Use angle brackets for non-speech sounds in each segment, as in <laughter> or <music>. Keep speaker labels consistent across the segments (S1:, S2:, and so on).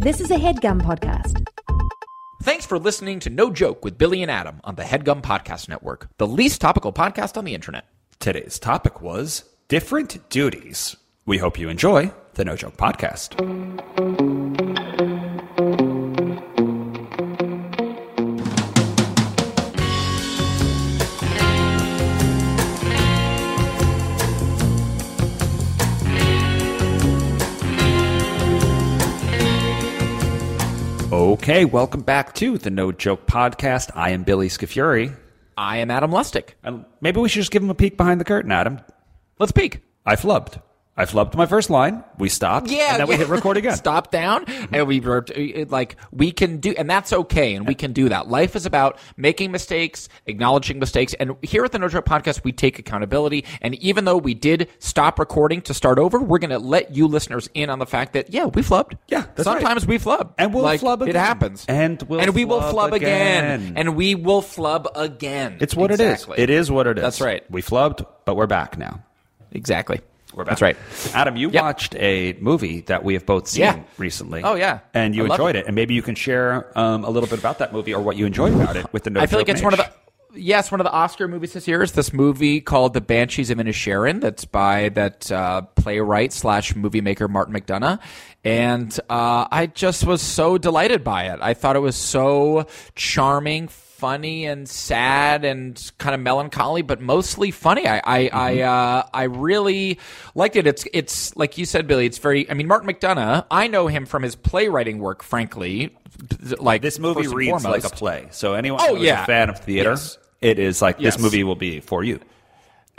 S1: This is a headgum podcast.
S2: Thanks for listening to No Joke with Billy and Adam on the Headgum Podcast Network, the least topical podcast on the internet.
S3: Today's topic was different duties. We hope you enjoy the No Joke Podcast. Okay, welcome back to the No Joke Podcast. I am Billy Scafuri.
S2: I am Adam Lustick.
S3: And maybe we should just give him a peek behind the curtain, Adam.
S2: Let's peek.
S3: I flubbed. I flubbed my first line. We stopped.
S2: Yeah,
S3: And then we hit record again. <laughs>
S2: Stop down, and we were uh, like, we can do, and that's okay, and we can do that. Life is about making mistakes, acknowledging mistakes, and here at the No Joke Podcast, we take accountability. And even though we did stop recording to start over, we're going to let you listeners in on the fact that yeah, we flubbed.
S3: Yeah,
S2: sometimes
S3: right.
S2: we flub,
S3: And we'll
S2: like,
S3: flub
S2: It
S3: again.
S2: happens,
S3: And we'll
S2: and we will
S3: flub
S2: flub again.
S3: again.
S2: and we will flub again.
S3: It's what
S2: exactly.
S3: it is. It is what it is.
S2: That's right.
S3: We flubbed, but we're back now.
S2: exactly.
S3: We're back.
S2: That's right.
S3: Adam, you
S2: Yep.
S3: watched a movie that we have both seen
S2: Yeah.
S3: recently.
S2: Oh, yeah.
S3: And you
S2: I
S3: enjoyed
S2: it.
S3: it. And maybe you can share um, a little bit about that movie or what you enjoyed about it with the No
S2: I feel like it's one of the yes, one of the Oscar movies this year is this movie called The Banshees of Inisherin. That's by that uh, playwright slash movie maker Martin McDonagh, and uh, I just was so delighted by it. I thought it was so charming. Funny and sad and kind of melancholy, but mostly funny. I I I, uh, I really liked it. It's it's like you said, Billy. It's very. I mean, Martin McDonagh. I know him from his playwriting work. Frankly, like
S3: This movie reads like a play. So anyone
S2: Oh,
S3: who's
S2: yeah.
S3: a fan of theater,
S2: Yes.
S3: it is like
S2: Yes.
S3: this movie will be for you.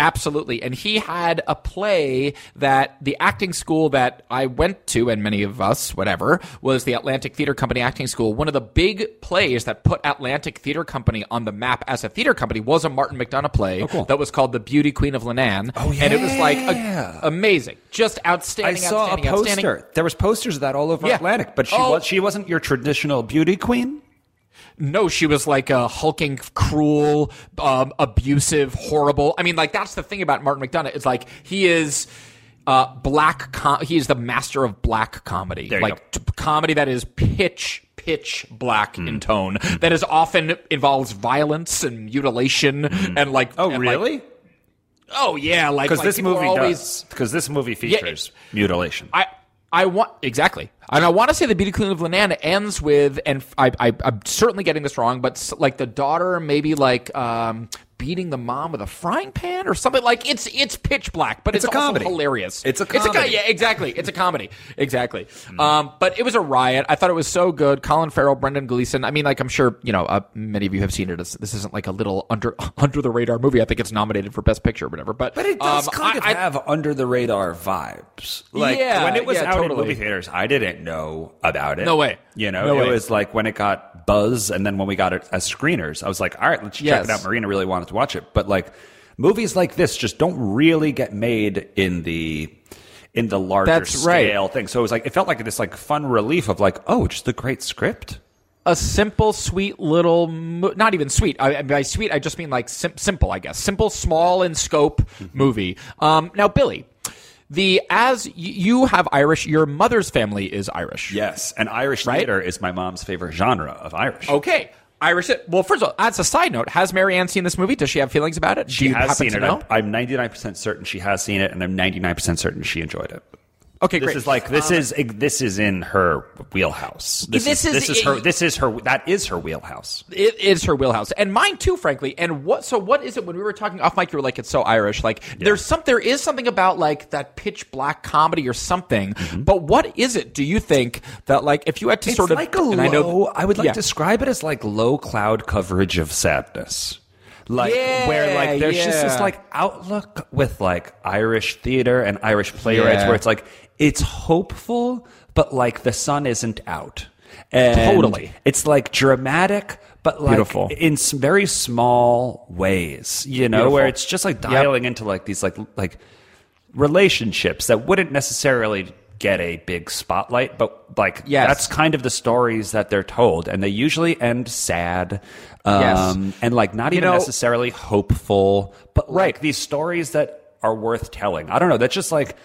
S2: Absolutely. And he had a play that the acting school that I went to, and many of us, whatever, was the Atlantic Theater Company Acting School. One of the big plays that put Atlantic Theater Company on the map as a theater company was a Martin McDonagh play
S3: Oh, cool.
S2: that was called The Beauty Queen of Leenane.
S3: Oh, yeah.
S2: And it was like a- amazing. Just outstanding.
S3: I
S2: outstanding,
S3: saw a
S2: outstanding, outstanding.
S3: poster. There was posters of that all over
S2: Yeah.
S3: Atlantic, but she
S2: Oh.
S3: was she wasn't your traditional beauty queen.
S2: No, she was like a hulking, cruel, um, abusive, horrible. I mean, like that's the thing about Martin McDonagh. It's like he is uh, black. Com- he is the master of black comedy, like t- comedy that is pitch pitch black
S3: Hmm.
S2: in tone. That is often involves violence and mutilation and like.
S3: Oh,
S2: and, like-
S3: really?
S2: oh yeah, like
S3: Because
S2: like,
S3: this movie
S2: always.
S3: does. Because this movie features mutilation.
S2: I I want exactly, and I want to say the Beauty Queen of Leenane ends with, and I, I I'm certainly getting this wrong, but like the daughter maybe like um beating the mom with a frying pan or something like it's it's pitch black, but it's,
S3: It's a
S2: also
S3: comedy.
S2: hilarious.
S3: It's a
S2: It's a
S3: comedy.
S2: yeah, exactly. It's a comedy, exactly. Um, but it was a riot. I thought it was so good. Colin Farrell, Brendan Gleeson. I mean, like I'm sure you know uh, many of you have seen it. It's, this isn't like a little under <laughs> under the radar movie. I think it's nominated for Best Picture or whatever. But
S3: But it does
S2: um,
S3: kind
S2: I-
S3: of
S2: I-
S3: have under the radar vibes. Like
S2: Yeah,
S3: when it was
S2: yeah,
S3: out
S2: totally.
S3: in movie theaters, I didn't know about it.
S2: No way.
S3: You know,
S2: No
S3: it
S2: way.
S3: was like when it got buzz, and then when we got it as screeners, I was like, all right, let's check it out. Marina really wanted to watch it, but like movies like this just don't really get made in the in the larger
S2: That's right.
S3: scale thing. So it was like it felt like this like fun relief of like, oh, just a great script.
S2: a simple, sweet little, mo- not even sweet. I, I- by sweet, I just mean like sim- simple, I guess. Simple, small in scope movie. Um, now, Billy, the as you have Irish, your mother's family is Irish.
S3: Yes, and Irish
S2: Right?
S3: theater is my mom's favorite genre of Irish.
S2: Okay. Irish. Well, first of all, as a side note, has Marianne seen this movie? Does she have feelings about it?
S3: She has seen it.
S2: know?
S3: I'm 99% certain she has seen it, and I'm 99% certain she enjoyed it.
S2: Okay,
S3: This
S2: great.
S3: is like this um, is this is in her wheelhouse. This,
S2: This
S3: is,
S2: is-
S3: this is her this is her that is her wheelhouse.
S2: It is her wheelhouse, and mine too, frankly. And what? So, what is it? When we were talking off mic, you were like, "It's so Irish." Like, there's some, there is something about like that pitch black comedy or something. Mm-hmm. But what is it? Do you think that like if you had to
S3: It's
S2: sort of?
S3: like a
S2: and
S3: low.
S2: I,
S3: I, would like
S2: yeah.
S3: to describe it as like low cloud coverage of sadness. Like
S2: Yeah,
S3: where like there's just this like outlook with like Irish theater and Irish playwrights
S2: Yeah.
S3: where it's like it's hopeful, but like the sun isn't out. And
S2: Totally.
S3: It's like dramatic, but like
S2: Beautiful.
S3: in very small ways, you know,
S2: Beautiful.
S3: where it's just like dialing into like these like like relationships that wouldn't necessarily get a big spotlight, but like
S2: Yes.
S3: that's kind of the stories that they're told, and they usually end sad, um,
S2: Yes.
S3: and like not even
S2: know-
S3: necessarily hopeful, but
S2: Right.
S3: like these stories that are worth telling. I don't know. That's just like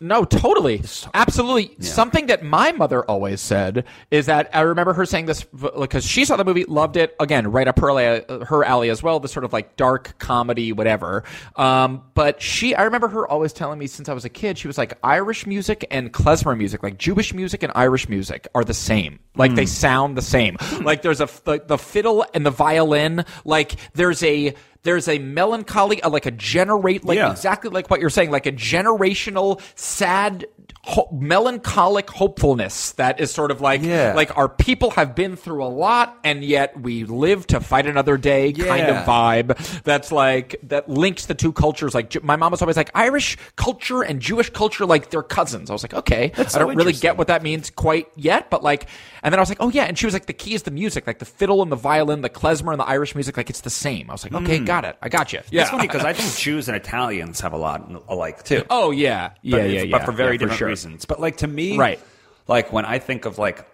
S2: No, totally. Absolutely. Something that my mother always said is that I remember her saying this because she saw the movie, loved it. Again, right up her alley, uh, her alley as well, the sort of like dark comedy, whatever. Um, but she, I remember her always telling me since I was a kid, she was like, Irish music and klezmer music, like Jewish music and Irish music are the same. Like they hmm. sound the same. Hmm. like there's a, the, the fiddle and the violin, like there's a, there's a melancholy, uh, like a generate, like
S3: Yeah.
S2: exactly like what you're saying, like a generational, sad, ho- melancholic hopefulness that is sort of like,
S3: Yeah.
S2: like our people have been through a lot, and yet we live to fight another day, kind of vibe. That's like that links the two cultures. Like my mom was always like Irish culture and Jewish culture, like they're cousins. I was like, okay, I don't really get what that means quite yet, but like, and then I was like, oh yeah, and she was like, the key is the music, like the fiddle and the violin, the klezmer and the Irish music, like it's the same. I was like, okay, got it, I got you. Yeah,
S3: It's funny because I think Jews and Italians have a lot alike too.
S2: Oh yeah, yeah,
S3: but,
S2: yeah,
S3: but for very
S2: yeah,
S3: different
S2: sure.
S3: reasons. But like to me,
S2: Right.
S3: Like when I think of like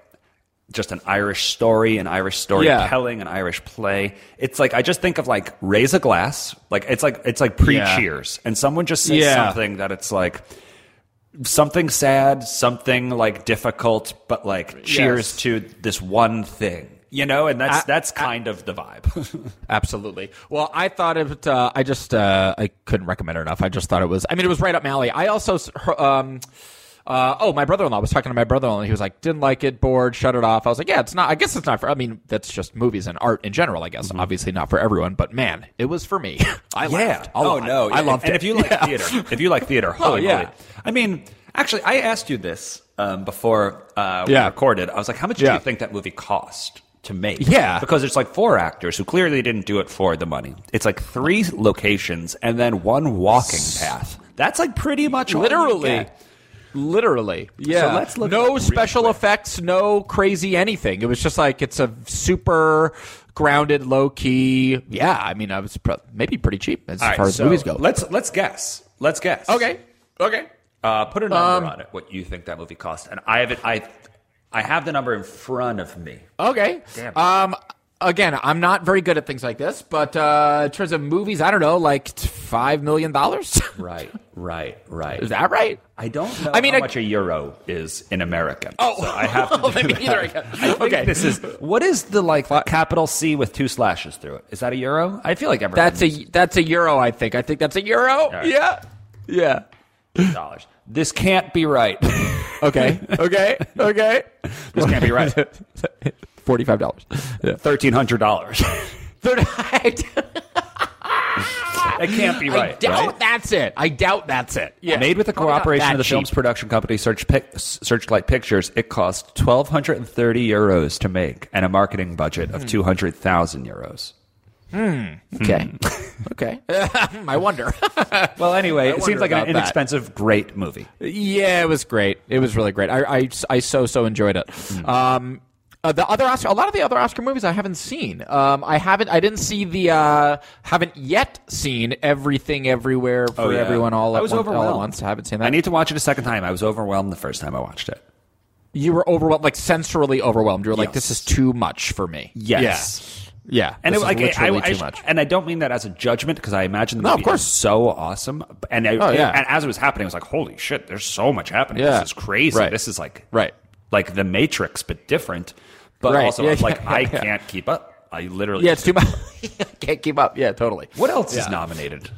S3: just an Irish story, an Irish storytelling, an Irish play, it's like I just think of like raise a glass. Like it's like it's like pre
S2: Yeah.
S3: Cheers, and someone just says
S2: Yeah.
S3: something that it's like something sad, something like difficult, but like cheers
S2: Yes.
S3: to this one thing. You know, and that's
S2: I-
S3: that's kind of the vibe. <laughs>
S2: Absolutely. Well, I thought it. Uh, I just uh, I couldn't recommend it enough. I just thought it was. I mean, it was right up my alley. I also. Um, uh, oh, my brother-in-law was talking to my brother-in-law. and He was like, "Didn't like it, bored, shut it off." I was like, "Yeah, it's not. I guess it's not for. I mean, that's just movies and art in general. I guess obviously not for everyone, but man, it was for me. <laughs> I laughed. a
S3: Oh
S2: lot.
S3: no,
S2: I
S3: And-
S2: loved
S3: and
S2: it.
S3: if you like
S2: Yeah.
S3: theater, if you like theater, <laughs>
S2: Oh,
S3: holy
S2: yeah.
S3: moly. I mean, actually, I asked you this um, before uh, we
S2: Yeah.
S3: recorded. I was like, how much do you think that movie cost? To make,
S2: Yeah.
S3: because it's like four actors who clearly didn't do it for the money. It's like three locations and then one walking path. That's like pretty much
S2: literally. Literally, yeah.
S3: So let's look
S2: no special
S3: quick.
S2: effects, no crazy anything. It was just like it's a super grounded, low key. Yeah, I mean, I was pro- maybe pretty cheap as
S3: right,
S2: far as
S3: so
S2: movies go.
S3: Let's let's guess. Let's guess.
S2: okay, okay.
S3: Uh, put a number
S2: Um,
S3: on it. What you think that movie cost? And I have it. I I have the number in front of me.
S2: Okay.
S3: Damn.
S2: Um. Again, I'm not very good at things like this, but uh, in terms of movies, I don't know, like five million dollars. <laughs>
S3: Right, right, right.
S2: Is that right?
S3: I don't know
S2: I mean,
S3: how
S2: I-
S3: much a euro is in American.
S2: Oh,
S3: so I have to <laughs>
S2: well,
S3: do that.
S2: neither I can.
S3: I
S2: Okay.
S3: this is what is the like capital C with two slashes through it? Is that a euro? I feel like everyone
S2: That's a that's a euro. I think. I think that's a euro.
S3: right.
S2: Yeah. Yeah.
S3: dollars. This can't be right. <laughs>
S2: Okay. Okay. okay.
S3: this can't be right. <laughs>
S2: Forty-five dollars.
S3: Thirteen hundred dollars. It can't be right.
S2: I doubt
S3: right?
S2: that's it. I doubt that's it. Yeah.
S3: Made with the cooperation of the
S2: cheap.
S3: film's production company Search Pic- Searchlight Pictures, it cost 1,230 euros to make and a marketing budget
S2: Hmm.
S3: of 200,000 euros.
S2: Okay. <laughs> okay. <laughs> I wonder. <laughs>
S3: Well, anyway, it seems like an
S2: about that.
S3: inexpensive, great movie.
S2: yeah, it was great. It was really great. I I, I so so enjoyed it. Um. Uh, the other Oscar, a lot of the other Oscar movies I haven't seen. Um, I haven't, I didn't see the, uh, haven't yet seen everything, everywhere for
S3: Oh, yeah.
S2: everyone, all
S3: I
S2: at,
S3: was
S2: one, all at
S3: overwhelmed.
S2: once. I haven't seen that.
S3: I need to watch it a second time. I was overwhelmed the first time I watched it.
S2: you were overwhelmed, like sensorily overwhelmed. You were like, "This is too much for me."
S3: Yes.
S2: Yeah, yeah.
S3: And it, like I, I,
S2: too much.
S3: and I don't mean that as a judgment because I imagine the
S2: No, of course.
S3: is so awesome. And I,
S2: Oh, yeah.
S3: and as it was happening, I was like, "Holy shit! There's so much happening.
S2: Yeah.
S3: This is crazy.
S2: Right.
S3: This is like
S2: Right.
S3: like the Matrix, but different." But
S2: Right.
S3: also,
S2: Yeah,
S3: like,
S2: yeah,
S3: I can't keep up. I literally
S2: Yeah, it's too much. <laughs> Can't keep up. Yeah, totally.
S3: What else is nominated?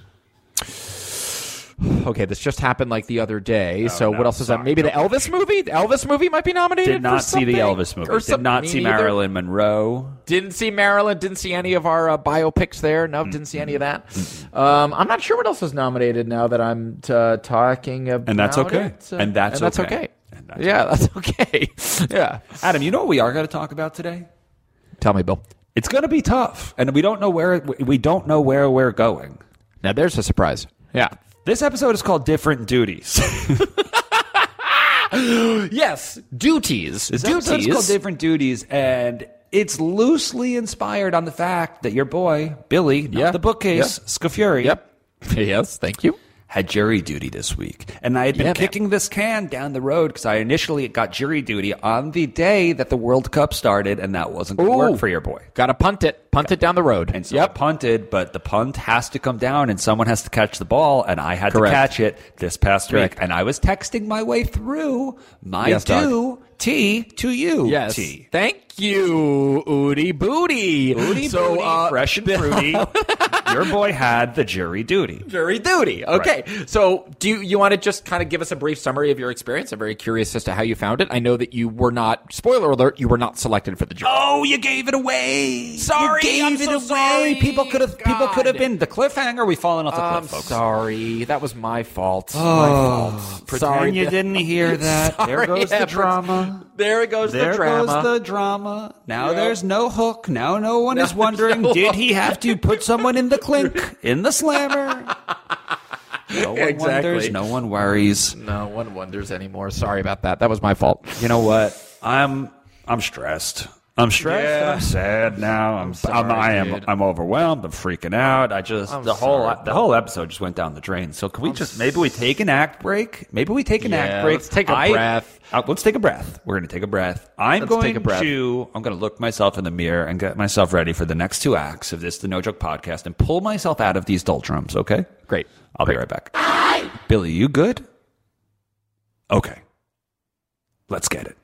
S2: Okay, this just happened like the other day. so
S3: Oh, no,
S2: what else is that? Maybe the Elvis movie. The Elvis movie might be nominated.
S3: Did not see the? Elvis movie.
S2: Or
S3: Did not see
S2: neither.
S3: Marilyn Monroe.
S2: Didn't see Marilyn. Didn't see any of our uh, biopics there. No, didn't see any of that. Um, I'm not sure what else is nominated now that I'm uh, talking about.
S3: And that's okay.
S2: it. Uh,
S3: And that's
S2: that's
S3: okay.
S2: okay.
S3: And that's
S2: yeah, that's okay. <laughs> yeah.
S3: Adam, you know what we are going to talk about today?
S2: Tell me, Bill.
S3: It's going to be tough, and we don't know where we don't know where we're going.
S2: Now there's a surprise. Yeah.
S3: This episode is called "Different Duties." <laughs>
S2: Yes, duties.
S3: This episode is called "Different Duties," and it's loosely inspired on the fact that your boy Billy,
S2: Yeah.
S3: the bookcase, Scafuri,
S2: Yep. <laughs> Yes. Thank you.
S3: Had jury duty this week. And I had been
S2: Yeah, man.
S3: kicking this can down the road because I initially got jury duty on the day that the World Cup started, and that wasn't going to work for your boy.
S2: Got to punt it. Punt it down the road.
S3: And so I punted, but the punt has to come down and someone has to catch the ball, and I had
S2: Correct.
S3: to catch it this past
S2: Correct.
S3: week. And I was texting my way through my
S2: Yes,
S3: due T to you.
S2: Yes.
S3: T.
S2: Thank you, Udi Booty. So,
S3: booty,
S2: uh,
S3: fresh and <laughs> fruity. your boy had the jury duty.
S2: Jury duty. Okay. So, do you, you want to just kind of give us a brief summary of your experience? I'm very curious as to how you found it. I know that you were not, spoiler alert, you were not selected for the jury.
S3: Oh, you gave it away.
S2: Sorry,
S3: you gave
S2: I'm
S3: it
S2: so
S3: away.
S2: sorry.
S3: People could have. People could have been the cliffhanger. We fallen off the
S2: I'm
S3: cliff, folks.
S2: sorry. That was my fault.
S3: Oh,
S2: my fault.
S3: Pretend
S2: sorry.
S3: you didn't <laughs> hear that. there
S2: Sorry,
S3: goes the drama.
S2: There goes
S3: There
S2: the drama.
S3: goes the drama. Now
S2: Yep.
S3: there's no hook. Now no one
S2: Now
S3: is wondering,
S2: no
S3: did
S2: hook.
S3: he have to put someone in the clink, <laughs> in the slammer? No one
S2: Exactly.
S3: wonders. No one worries.
S2: no one wonders anymore. Sorry about that. That was my fault.
S3: You know what? I'm I'm stressed. I'm stressed.
S2: Yeah.
S3: I'm sad now. I'm, I'm
S2: sorry,
S3: I am. I'm overwhelmed. I'm freaking out. I just
S2: I'm
S3: the whole
S2: sorry,
S3: the whole episode just went down the drain. So can we just maybe we take an act break? Maybe we take an
S2: Yeah,
S3: act break.
S2: let's take a
S3: I-
S2: breath.
S3: uh, let's take a breath. We're going to take a breath. I'm
S2: Let's
S3: going
S2: take a breath.
S3: to I'm going to look myself in the mirror and get myself ready for the next two acts of this the No Joke podcast and pull myself out of these doldrums. Okay.
S2: Great.
S3: I'll be right back. Billy, you good? Okay. Let's get it.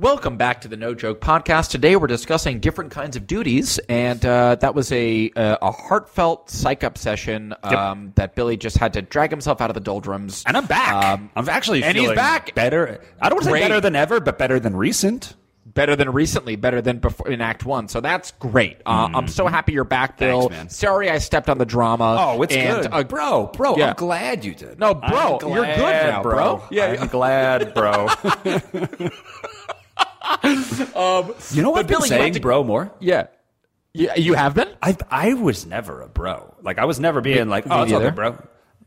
S2: Welcome back to the No Joke Podcast. Today we're discussing different kinds of duties, and uh, that was a a, a heartfelt psych up session um, that Billy just had to drag himself out of the doldrums.
S3: And I'm back.
S2: Um,
S3: I'm actually
S2: and he's
S3: feeling
S2: back.
S3: better. I don't want to say
S2: Great.
S3: better than ever, but better than recent.
S2: better than recently, better than before in Act One. So that's great. Uh, I'm so happy you're back, Bill.
S3: Thanks, man.
S2: Sorry I stepped on the drama.
S3: Oh, it's
S2: and,
S3: good,
S2: uh,
S3: bro. Bro,
S2: yeah.
S3: I'm glad you did.
S2: No, bro,
S3: I'm
S2: you're good
S3: glad,
S2: now, bro. Yeah,
S3: I'm glad, bro. <laughs> <laughs> Um, you know what? I've been
S2: Billy,
S3: saying,
S2: to-
S3: bro, more.
S2: yeah. You, you have been?
S3: I I was never a bro. Like I was never being like, oh, it's all bro.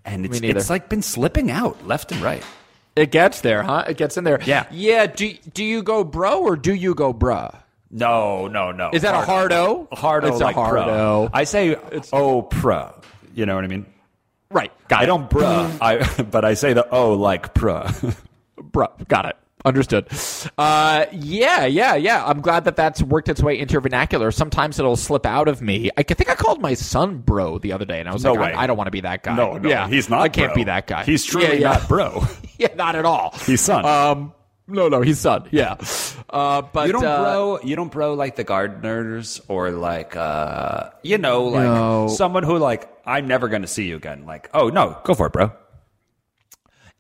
S3: And it's it's like been slipping out left and right.
S2: It gets there, huh? It gets in there.
S3: Yeah.
S2: Yeah. Do do you go bro or do you go bruh?
S3: No, no, no.
S2: Is that a hard O?
S3: Hard O,
S2: It's a
S3: like
S2: hard
S3: pro.
S2: O.
S3: I say oh pro. You know what I mean?
S2: Right.
S3: I don't bruh, I <laughs> but I say the oh like bruh.
S2: Bruh. Got it. Understood. Uh, yeah, yeah, yeah. I'm glad that that's worked its way into your vernacular. Sometimes it'll slip out of me. I think I called my son bro the other day, and I was
S3: No
S2: like,
S3: way.
S2: I, I don't want to be that guy.
S3: No, no,
S2: yeah,
S3: he's not.
S2: I can't
S3: bro.
S2: be that guy.
S3: He's truly
S2: Yeah, yeah.
S3: not bro. <laughs>
S2: yeah, not at all.
S3: He's son.
S2: Um, no, no, he's son. Yeah. Uh, but
S3: you don't
S2: uh,
S3: bro. You don't bro like the gardeners or like uh, you know like
S2: No.
S3: someone who like I'm never going to see you again. Like oh no, go for it, bro.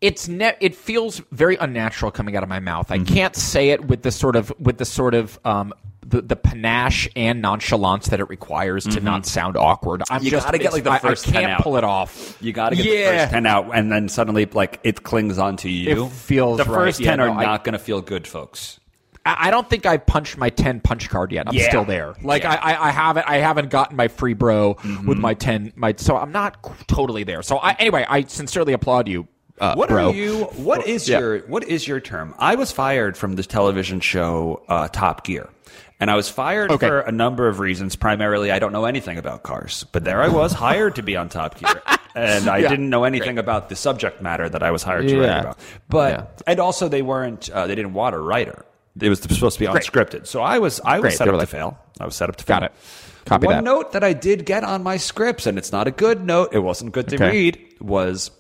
S2: It's ne- it feels very unnatural coming out of my mouth.
S3: Mm-hmm.
S2: I can't say it with the sort of with the sort of um the, the panache and nonchalance that it requires to not sound awkward. I'm
S3: Mm-hmm. You
S2: just
S3: gotta get, like, the
S2: I-
S3: first
S2: I
S3: 10
S2: can't pull it off.
S3: You got to get
S2: yeah.
S3: the first ten out, and then suddenly like it clings onto you.
S2: It feels
S3: the
S2: right.
S3: first
S2: Yeah,
S3: ten
S2: no,
S3: are
S2: I-
S3: not going to feel good, folks.
S2: I I don't think I've punched my ten punch card yet. I'm
S3: Yeah.
S2: still there. Like
S3: Yeah.
S2: I, I, I haven't I haven't gotten my free bro
S3: Mm-hmm.
S2: with my ten my so I'm not totally there. So I, anyway, I sincerely applaud you. Uh,
S3: What
S2: bro.
S3: are you? What is
S2: Yeah.
S3: your what is your term? I was fired from the television show uh, Top Gear, and I was fired
S2: Okay.
S3: for a number of reasons. Primarily, I don't know anything about cars, but there I was hired to be on Top Gear, <laughs> and I
S2: Yeah.
S3: didn't know anything about the subject matter that I was hired to
S2: Yeah.
S3: write about. But and also they weren't uh, they didn't want a writer. It was supposed to be
S2: Great.
S3: unscripted. So I was I was
S2: Great.
S3: set up
S2: were
S3: to fail. I was set up to fail.
S2: Got it. Copy
S3: One
S2: that.
S3: note that I did get on my scripts, and it's not a good note. It wasn't good to
S2: Okay.
S3: read. Was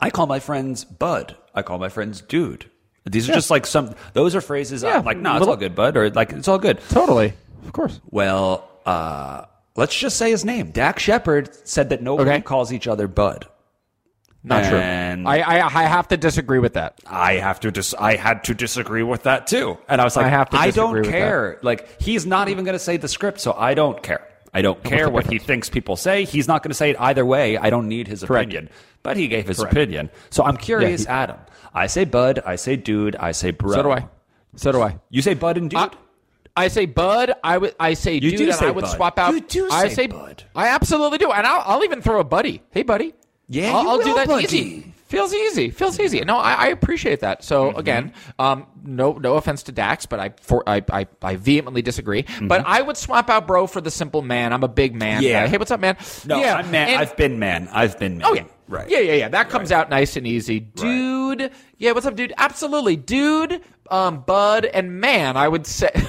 S3: I call my friends Bud. I call my friends Dude. These are just like some. Those are phrases.
S2: Yeah,
S3: I'm like, no, it's all good, Bud, or like it's all good.
S2: Totally, of course.
S3: Well, uh, let's just say his name. Dax Shepard said that nobody
S2: Okay.
S3: calls each other Bud.
S2: Not
S3: And-
S2: true. I, I I have to disagree with that.
S3: I have to dis- I had to disagree with that too. And I was like,
S2: I have to
S3: I don't care. Like he's not even going to say the script, so I don't care. I don't care what he thinks people say. He's not going to say it either way. I don't need his
S2: Correct.
S3: opinion. But he gave his
S2: Correct.
S3: opinion. So I'm curious,
S2: he-
S3: Adam. I say bud, I say dude, I say bro.
S2: So do I. So do I.
S3: You say bud and dude?
S2: I, I say bud. I would. I say
S3: You
S2: dude.
S3: say
S2: I would
S3: bud.
S2: swap out.
S3: You do
S2: I
S3: say
S2: say
S3: bud.
S2: I absolutely do, and I'll, I'll even throw a buddy. Hey, buddy.
S3: Yeah,
S2: I'll, I'll do that
S3: buddy.
S2: easy. Feels easy. Feels easy. No, I, I appreciate that. So
S3: Mm-hmm.
S2: again, um, no, no offense to Dax, but I, for, I, I, I vehemently disagree.
S3: Mm-hmm.
S2: But I would swap out bro for the simple man. I'm a big man.
S3: Yeah.
S2: guy. Hey, what's up, man?
S3: no,
S2: yeah.
S3: I'm man.
S2: and-
S3: I've been man. I've been man.
S2: Oh yeah.
S3: Right.
S2: Yeah, yeah, yeah. That comes out nice and easy, dude. Yeah, what's up, dude? Absolutely, dude. Um, Bud and man, I would say. <laughs>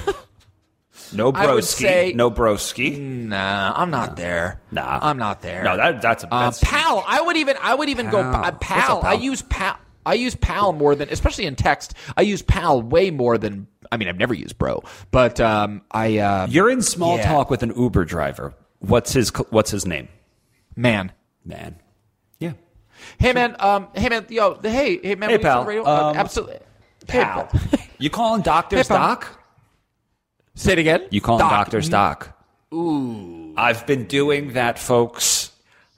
S3: No broski.
S2: say-
S3: no broski.
S2: nah, I'm not there.
S3: Nah.
S2: I'm not there.
S3: No, that that's a
S2: Um, pal. I would even. I would even go
S3: Pal.
S2: uh,
S3: What's
S2: pal.
S3: up,
S2: I use pal. I use pal more than, especially in text. I use pal way more than. I mean, I've never used bro, but um, I uh,
S3: You're in small
S2: Yeah.
S3: talk with an Uber driver. What's his What's his name?
S2: man.
S3: Man. Yeah.
S2: Hey man. Um. Hey man. Yo. Hey. Hey man.
S3: Hey,
S2: we
S3: pal.
S2: the radio? Uh,
S3: Um,
S2: absolutely.
S3: Pal.
S2: Hey,
S3: you calling doctors
S2: Hey, pal.
S3: doc?
S2: Say it again.
S3: You calling
S2: Doc.
S3: doctors doc? Ooh. I've been doing that, folks.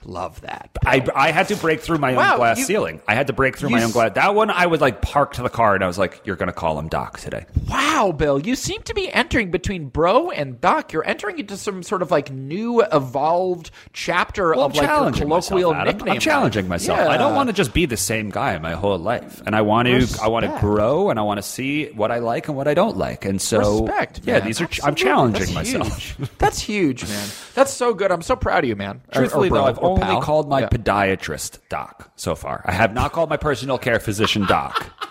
S2: Love that.
S3: I, I had to break through my
S2: Wow,
S3: own glass
S2: you-
S3: ceiling. I had to break through my own glass. That one, I was like park to the car and I was like, "You're going to call him Doc today."
S2: Wow, Bill, you seem to be entering between bro and doc. You're entering into some sort of like new evolved chapter
S3: Well,
S2: of
S3: I'm
S2: like your colloquial
S3: myself,
S2: nickname.
S3: I'm challenging myself.
S2: Yeah.
S3: I don't want to just be the same guy my whole life, and I want to. I want to grow, and I want to see what I like and what I don't like. And so,
S2: respect.
S3: yeah, these are. I'm challenging
S2: That's
S3: myself.
S2: Huge. That's huge, man. That's so good. I'm so proud of you, man. Or- or
S3: Truthfully, though, I've
S2: or
S3: only
S2: pal.
S3: called my
S2: Yeah.
S3: podiatrist Doc so far. I have not called my personal care physician Doc. <laughs>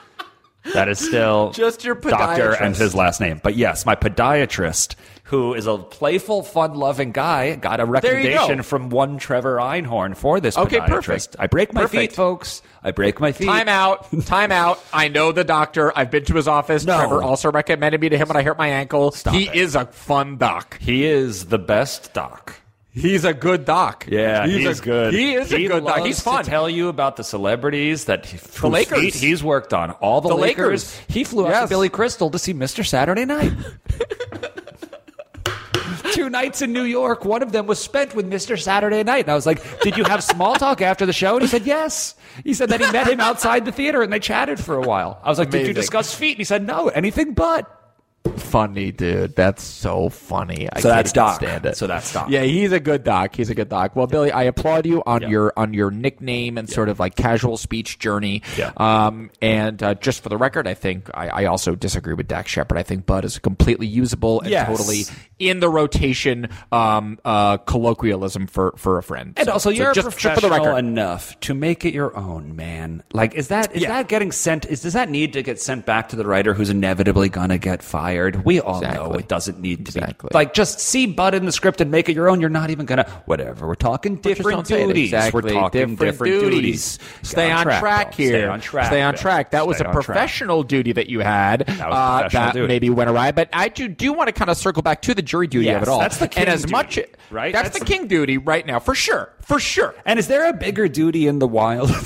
S3: That is still
S2: Just your
S3: doctor and his last name. But yes, my podiatrist, who is a playful, fun-loving guy, got a
S2: you go.
S3: recommendation from one Trevor Einhorn for this
S2: Okay,
S3: podiatrist.
S2: perfect.
S3: I break my
S2: Perfect.
S3: feet, folks. I break my feet.
S2: Time out. Time out. I know the doctor. I've been to his office.
S3: No.
S2: Trevor also recommended me to him when I hurt my ankle. he
S3: it.
S2: is a fun doc.
S3: He is the best doc.
S2: He's a good doc.
S3: Yeah,
S2: he's,
S3: he's,
S2: a,
S3: good.
S2: He is a good doc. He's fun.
S3: To tell you about the celebrities that he, whose
S2: Lakers.
S3: feet he's worked on. All the,
S2: The
S3: Lakers.
S2: Lakers.
S3: He flew out to Billy Crystal to see Mr. Saturday Night. <laughs> Two nights in New York. One of them was spent with Mr. Saturday Night, and I was like, "Did you have small talk after the show?" And he said, "Yes." He said that he met him outside the theater and they chatted for a while. I was like, "Did you discuss feet?" And he said, "No, anything but."
S2: Funny, dude. That's so funny. I
S3: So that's Doc.
S2: Stand it.
S3: So that's Doc.
S2: Yeah, he's a good doc. He's a good doc. Well, Billy, I applaud you on your on your nickname and sort of like casual speech journey.
S3: Yeah.
S2: Um, and uh, just for the record, I think I, I also disagree with Dax Shepard. I think Bud is completely usable and
S3: Yes.
S2: totally in the rotation. Um, uh, colloquialism for for a friend.
S3: And
S2: So-
S3: also, you're
S2: just,
S3: professional
S2: just for the record.
S3: enough to make it your own, man. Like, is that is
S2: Yeah.
S3: that getting sent? Is does that need to get sent back to the writer who's inevitably gonna get fired? We all know it doesn't need to
S2: Exactly.
S3: be like just see Bud in the script and make it your own. You're not even gonna whatever. We're talking different
S2: don't say it.
S3: duties.
S2: Exactly.
S3: We're talking different, duties.
S2: Stay
S3: Get
S2: on, track,
S3: Bill.
S2: here.
S3: Stay on track.
S2: Stay on track. That was
S3: Stay
S2: a
S3: on track.
S2: professional duty that you had.
S3: was
S2: uh,
S3: professional
S2: that maybe went awry, but I do do want to kind of circle back to the jury duty
S3: Yes,
S2: of it all.
S3: that's the king
S2: and as
S3: duty,
S2: much
S3: right?
S2: That's,
S3: That's
S2: the king duty right now for sure, for sure.
S3: And is there a bigger duty in the wild? <laughs>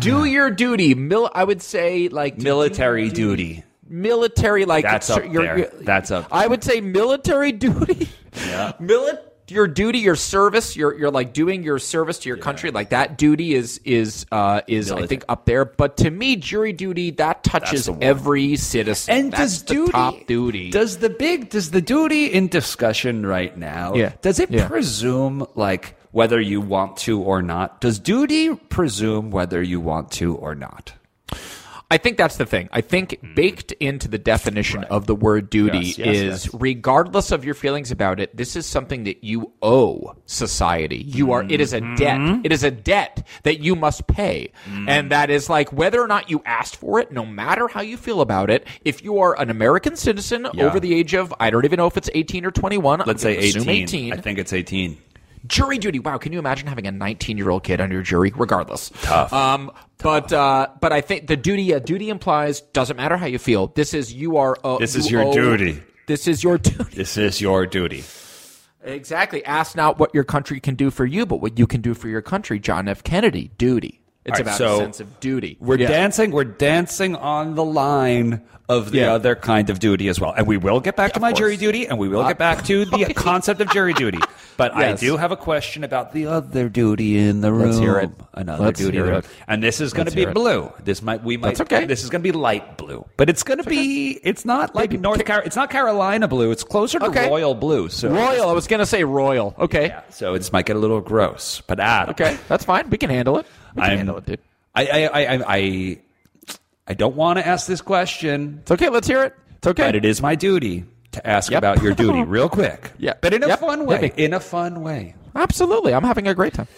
S2: Do your duty. Mil- I would say like
S3: Military
S2: your
S3: duty.
S2: military like
S3: That's up
S2: you're-
S3: there.
S2: you're-
S3: That's up
S2: I would say military <laughs> duty.
S3: Yeah.
S2: Mili- your duty, your service, you're you're like doing your service to your country, like that duty is is uh, is I think up there. But to me, jury duty that touches every citizen.
S3: And
S2: That's
S3: does
S2: the
S3: duty
S2: top duty?
S3: Does the big does the duty in discussion right now?
S2: Yeah.
S3: Does it
S2: Yeah.
S3: presume like whether you want to or not? Does duty presume whether you want to or not?
S2: I think that's the thing. I think hmm. baked into the definition of the word duty
S3: Yes, yes,
S2: is
S3: yes.
S2: regardless of your feelings about it, this is something that you owe society. You are it is a mm-hmm. debt. It is a debt that you must pay. Mm. And that is like whether or not you asked for it, no matter how you feel about it, if you are an American citizen
S3: Yeah.
S2: over the age of I don't even know if it's 18 or 21,
S3: Let's
S2: I'm
S3: say 18.
S2: 18.
S3: I think it's 18.
S2: Jury duty. Wow, can you imagine having a 19 year old kid on your jury? Regardless,
S3: Tough.
S2: Um, but uh, but I think the duty a duty implies doesn't matter how you feel. This is you are. Uh,
S3: This
S2: you
S3: is your
S2: owe-
S3: duty.
S2: This is your duty.
S3: This is your duty.
S2: Exactly. Ask not what your country can do for you, but what you can do for your country. John F. Kennedy. Duty. It's
S3: right,
S2: about
S3: so
S2: a sense of duty.
S3: We're
S2: Yeah.
S3: dancing. We're dancing on the line of the
S2: Yeah.
S3: other kind of duty as well, and we will get back to my
S2: course.
S3: jury duty, and we will get back to the <laughs> concept of jury duty. But I do have a question about the other duty in the room.
S2: Let's hear it.
S3: Another
S2: Let's
S3: duty,
S2: it.
S3: and this is going to be
S2: it.
S3: blue. This might we might.
S2: That's okay.
S3: This is going to be light blue, but it's going to be. It's not like
S2: Maybe-
S3: North Car. It's not Carolina blue. It's closer to
S2: Okay.
S3: royal blue. So
S2: Royal. I was going to say royal. Okay.
S3: Yeah, so it might get a little gross, but Adam,
S2: Okay. That's fine. We can handle it. We can
S3: I'm-
S2: handle it, dude.
S3: I I I I, I, I don't want to ask this question.
S2: It's okay. Let's hear it. It's okay.
S3: But it is my duty to ask
S2: Yep.
S3: about your duty <laughs> real quick.
S2: Yeah.
S3: But in a
S2: Yep.
S3: fun way. In a fun way.
S2: Absolutely. I'm having a great time.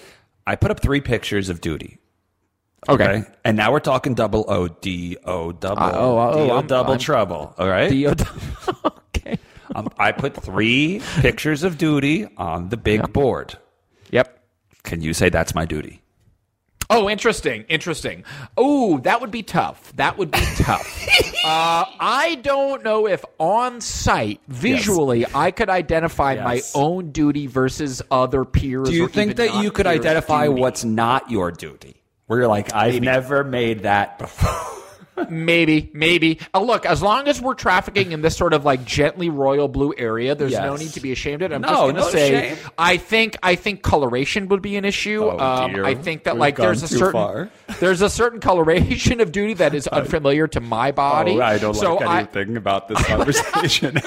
S3: I put up three pictures of duty.
S2: Okay.
S3: And now we're talking double O D O double
S2: Uh, oh, oh,
S3: D O
S2: I'm-
S3: double
S2: I'm-
S3: trouble. All right.
S2: The- <laughs> okay.
S3: um, I put three pictures of duty on the big board.
S2: Yep.
S3: Can you say that's my duty?
S2: Oh, interesting. Interesting. Oh, that would be tough. That would be <laughs> tough. uh, I don't know if on site, visually, I could identify my own duty versus other peers.
S3: Do you think that you could identify
S2: duty.
S3: what's not your duty? Where you're like, I've never made that before.
S2: Maybe, maybe. Uh, look, as long as we're trafficking in this sort of like gently royal blue area, there's no need to be ashamed of it. I'm
S3: No,
S2: just going to
S3: no
S2: say,
S3: shame.
S2: I think, I think coloration would be an issue.
S3: Oh,
S2: um. I think that
S3: We've
S2: like there's a certain
S3: far. <laughs>
S2: there's a certain coloration of duty that is <laughs> unfamiliar to my body.
S3: Oh, I don't
S2: so
S3: like
S2: I-
S3: anything about this <laughs> conversation.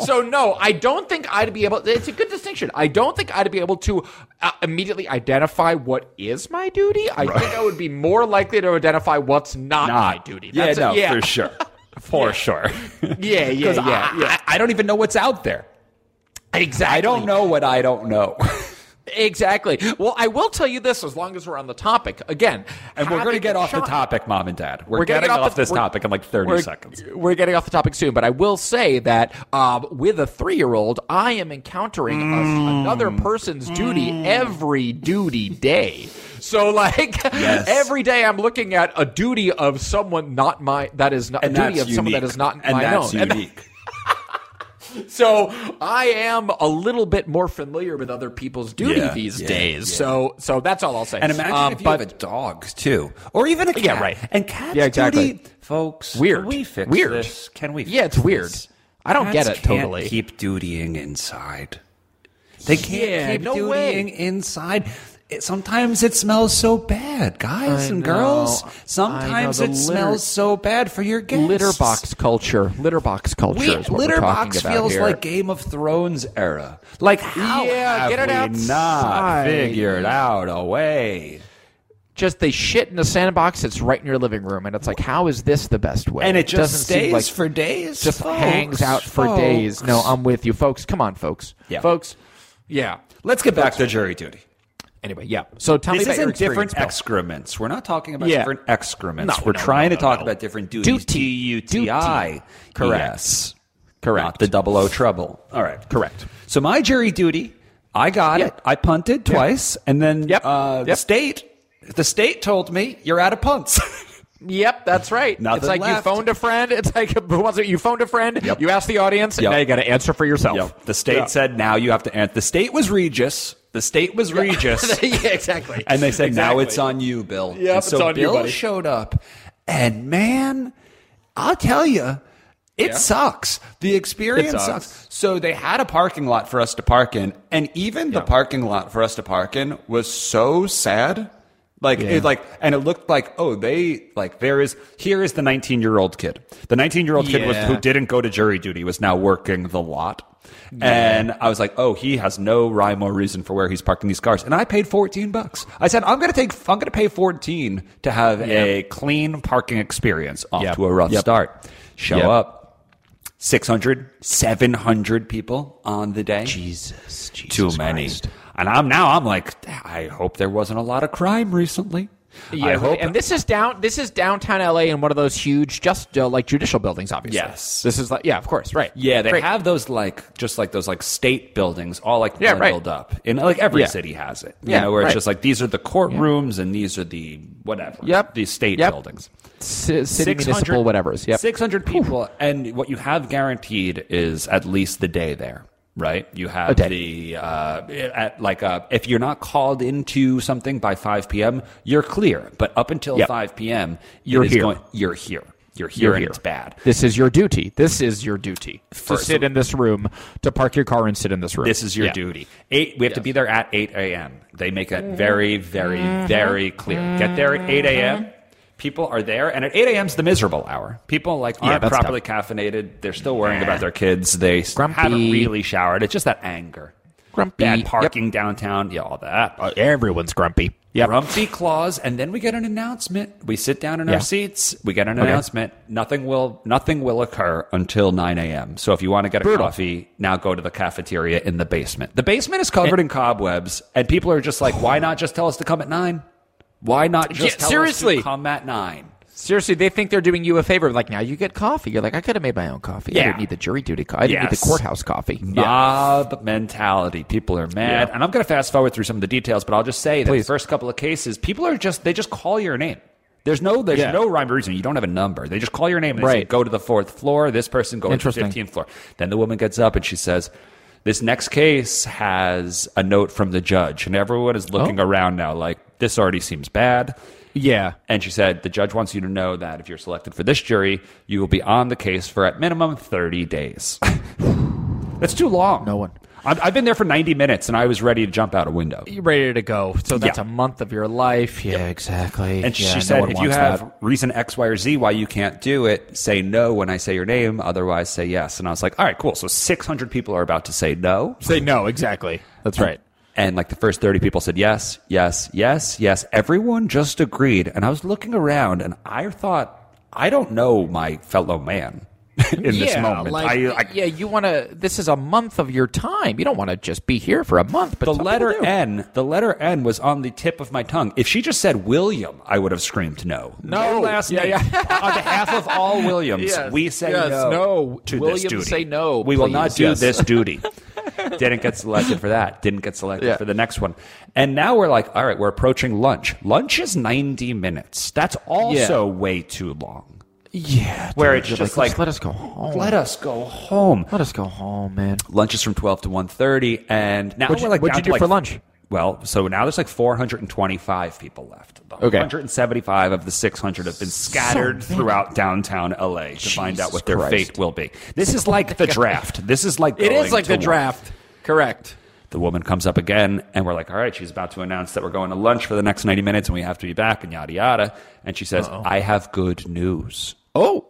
S2: so no, I don't think I'd be able. It's a good distinction. I don't think I'd be able to uh, immediately identify what is my duty. I think I would be more likely to identify what's not, my duty.
S3: Yeah,
S2: That's a-
S3: no,
S2: yeah.
S3: for sure. <laughs> For sure. <laughs>
S2: Yeah, yeah, <laughs> yeah,
S3: I,
S2: yeah.
S3: I, I don't even know what's out there.
S2: Exactly.
S3: I don't know what I don't know.
S2: Exactly. Well, I will tell you this: as long as we're on the topic, again,
S3: And we're going to get off the topic, mom and dad. We're,
S2: We're
S3: getting
S2: getting
S3: off,
S2: the-
S3: this topic in like 30
S2: we're,
S3: seconds.
S2: We're getting off the topic soon, but I will say that um, with a three-year-old, I am encountering a- another person's duty every duty day. So, like
S3: Yes.
S2: every day, I'm looking at a duty of someone not my that is not
S3: And
S2: a duty of someone that is not
S3: and
S2: my own. And
S3: unique. <laughs>
S2: so I am a little bit more familiar with other people's duty
S3: Yeah,
S2: these
S3: yeah,
S2: days.
S3: yeah.
S2: So, so that's all I'll say.
S3: And imagine
S2: Um,
S3: if you
S2: but
S3: have a dog too, or even a cat.
S2: Yeah, right.
S3: And cats
S2: Yeah, exactly.
S3: duty, folks.
S2: Weird.
S3: Can we fix
S2: Weird.
S3: this? Can we?
S2: Yeah, it's weird.
S3: this?
S2: I don't get
S3: Cats
S2: it
S3: can't
S2: totally.
S3: Keep dutying inside. They can't
S2: Yeah,
S3: keep
S2: no
S3: dutying
S2: way.
S3: inside. It, sometimes it smells so bad, guys
S2: I
S3: and
S2: know.
S3: girls. Sometimes it
S2: litter-
S3: smells so bad for your guests.
S2: litter box culture. Litter box culture
S3: We,
S2: is what
S3: litter
S2: we're talking
S3: box
S2: about
S3: feels
S2: here.
S3: like Game of Thrones era. Like how
S2: Yeah,
S3: have
S2: get it
S3: we not figured out a way?
S2: just they shit in a sandbox that's right in your living room, and it's like, how is this the best way?
S3: And it just
S2: Doesn't
S3: stays
S2: like
S3: for days.
S2: just
S3: folks,
S2: hangs out for
S3: folks.
S2: days. No, I'm with you, folks. Come on, folks.
S3: Yeah.
S2: folks. Yeah.
S3: Let's get back to jury duty.
S2: Anyway, yeah. So tell
S3: This
S2: me about
S3: isn't different
S2: Bill.
S3: excrements. We're not talking about
S2: Yeah.
S3: different excrements.
S2: No,
S3: We're
S2: no,
S3: trying
S2: no,
S3: to talk about different duties.
S2: Duty.
S3: T-U-T-I.
S2: Correct.
S3: Yes.
S2: Correct.
S3: Not the double O trouble. All right.
S2: Correct.
S3: So my jury duty, I got it. I punted twice, and then
S2: Yep.
S3: Uh, the state, the state told me you're out of punts. <laughs>
S2: Yep, that's right.
S3: Nothing
S2: it's like
S3: left.
S2: you phoned a friend. It's like <laughs> was it you phoned a friend?
S3: Yep.
S2: You asked the audience, and now you got to answer for yourself.
S3: Yep. The state said now you have to answer. The state was Regis. The state was Regis. <laughs>
S2: yeah, exactly.
S3: And they said, now it's on you, Bill. Yeah, so
S2: it's on you,
S3: Bill
S2: buddy.
S3: showed up, and man, I'll tell you, it
S2: Yeah.
S3: sucks. The experience sucks.
S2: sucks.
S3: So they had a parking lot for us to park in, and even the parking lot for us to park in was so sad. Like
S2: Yeah.
S3: it like and it looked like oh they like there is here is the 19 year old kid the 19 year old kid was who didn't go to jury duty was now working the lot and I was like oh he has no rhyme or reason for where he's parking these cars and I paid 14 bucks I said I'm gonna take I'm gonna pay 14 to have a clean parking experience off
S2: Yep.
S3: to a rough
S2: Yep.
S3: start show
S2: Yep.
S3: up 600 700 people on the day
S2: Jesus, Jesus
S3: too many.
S2: Christ.
S3: And I'm now I'm like, I hope there wasn't a lot of crime recently.
S2: Yeah,
S3: I hope.
S2: and this is down. This is downtown LA in one of those huge, just uh, like judicial buildings. Obviously,
S3: Yes.
S2: This is like, yeah, of course, right?
S3: yeah, they
S2: Great.
S3: have those like just like those like state buildings, all like
S2: Yeah, right.
S3: up. In like every
S2: Yeah.
S3: city has it. You
S2: Yeah,
S3: know, where it's just like these are the courtrooms and these are the whatever.
S2: Yep.
S3: These state
S2: Yep.
S3: buildings.
S2: C- city
S3: 600
S2: municipal whatever's. Yep.
S3: 600 people. And what you have guaranteed is at least the day there, right? You have
S2: A day.
S3: the, uh, at like, uh, if you're not called into something by 5 p.m., you're clear. But up until
S2: Yep.
S3: 5 p.m.,
S2: You're here.
S3: Going, you're here. You're here
S2: You're
S3: and
S2: here.
S3: it's bad.
S2: This is your duty. This is your duty to sit in this room, to park your car and sit in this room.
S3: This is your
S2: Yeah.
S3: duty. Eight. We have to be there at eight a.m. They make it very, very, very clear. Get there at eight a.m. People are there, and at eight a.m. is the miserable hour. People like aren't
S2: that's
S3: properly caffeinated. They're still worrying about their kids. They
S2: Grumpy.
S3: haven't really showered. It's just that anger.
S2: Grumpy.
S3: Bad
S2: Yep.
S3: parking downtown. Yeah, all that.
S2: Uh, everyone's grumpy. Yep.
S3: Grumpy claws, and then we get an announcement. We sit down in
S2: Yeah.
S3: our seats. We get an
S2: Okay.
S3: announcement. Nothing will nothing will occur until 9 a.m. So if you want to get a
S2: Brutal.
S3: coffee, now go to the cafeteria in the basement. The basement is covered in cobwebs, and people are just like, "Why not just tell us to come at 9? Why not just
S2: Yeah,
S3: tell
S2: seriously.
S3: come at 9?
S2: Seriously, they think they're doing you a favor. Like now you get coffee. You're like, I could have made my own coffee.
S3: Yeah.
S2: I didn't need the jury duty coffee. I didn't need the courthouse coffee.
S3: mob mentality. People are mad,
S2: Yeah.
S3: and I'm going to fast forward through some of the details, but I'll just say that
S2: Please.
S3: the first couple of cases, people are just they just call your name. There's no there's
S2: Yeah.
S3: no rhyme or reason. You don't have a number. They just call your name and they say,
S2: Right.
S3: go to the fourth floor. This person go to the fifteenth floor. Then the woman gets up and she says. This next case has a note from the judge, and everyone is looking
S2: Oh.
S3: around now like this already seems bad.
S2: Yeah.
S3: And she said, the judge wants you to know that if you're selected for this jury, you will be on the case for at minimum 30 days. <sighs> That's too long.
S2: No one.
S3: I've, I've been there for 90 minutes and I was ready to jump out a window.
S2: You're ready to go. So that's
S3: Yeah.
S2: a month of your life. Yeah, exactly.
S3: And
S2: Yeah,
S3: she said,
S2: one
S3: if you have
S2: that.
S3: reason X, Y, or Z why you can't do it, say no when I say your name. Otherwise, say yes. And I was like, all right, cool. So 600 people are about to say no.
S2: say no, exactly. That's right.
S3: And like the first 30 people said yes, yes, yes, yes. Everyone just agreed. And I was looking around and I thought, I don't know my fellow man <laughs> in this moment.
S2: Like,
S3: I, I,
S2: yeah, you want to. This is a month of your time. You don't want to just be here for a month. But
S3: the letter
S2: do.
S3: N, the letter N was on the tip of my tongue. If she just said William, I would have screamed no.
S2: No.
S3: last
S2: Yeah,
S3: name.
S2: yeah.
S3: on behalf of all Williams,
S2: Yes,
S3: we say
S2: yes,
S3: no,
S2: no.
S3: to
S2: Williams
S3: this duty.
S2: say no,
S3: We will not do
S2: yes.
S3: this duty. <laughs> Didn't get selected for that. Didn't get selected
S2: Yeah.
S3: for the next one. And now we're like, all right, we're approaching lunch. Lunch is 90 minutes. That's also way too long.
S2: Yeah,
S3: Where
S2: dude,
S3: it's just
S2: like,
S3: like,
S2: let us go home.
S3: Let us go home.
S2: Let us go home, man.
S3: Lunch is from 12 to 1.30, and now
S2: What'd you-
S3: like
S2: what'd you do
S3: like-
S2: for lunch?
S3: Well, so now there's like 425 people left.
S2: Okay.
S3: 175 of the 600 have been scattered throughout downtown LA to find out what their
S2: Christ.
S3: fate will be. This is like the <laughs> draft. This is like
S2: It is like the
S3: war.
S2: draft. Correct.
S3: The woman comes up again, and we're like, all right, she's about to announce that we're going to lunch for the next 90 minutes and we have to be back and yada yada. And she says, I have good news.
S2: Oh,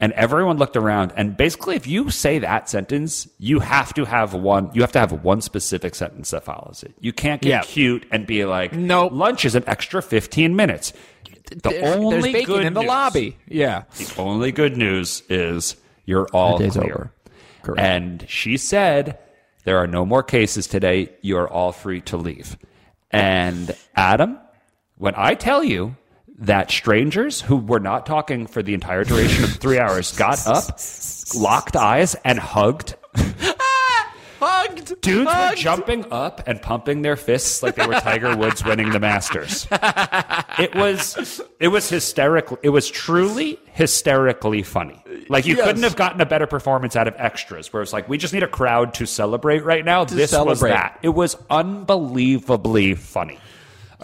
S3: And everyone looked around, and basically, if you say that sentence, you have to have one. You have to have one specific sentence that follows it. You can't get
S2: Yeah.
S3: cute and be like,
S2: Nope.
S3: lunch is an extra fifteen minutes." The
S2: There's-
S3: only
S2: there's bacon
S3: good
S2: in the
S3: news-
S2: lobby. Yeah.
S3: The only good news is you're all
S2: day's
S3: clear.
S2: over. Correct.
S3: And she said, "There are no more cases today. You are all free to leave." And Adam, when I tell you that strangers who were not talking for the entire duration of three hours got up, locked eyes, and hugged. <laughs>
S2: Hugged.
S3: Dudes were jumping up and pumping their fists like they were Tiger Woods winning the Masters. It was it was hysterical. It was truly hysterically funny. Like you
S2: Yes.
S3: couldn't have gotten a better performance out of extras. Where it's like we just need a crowd to celebrate right now. this was that. It was unbelievably funny.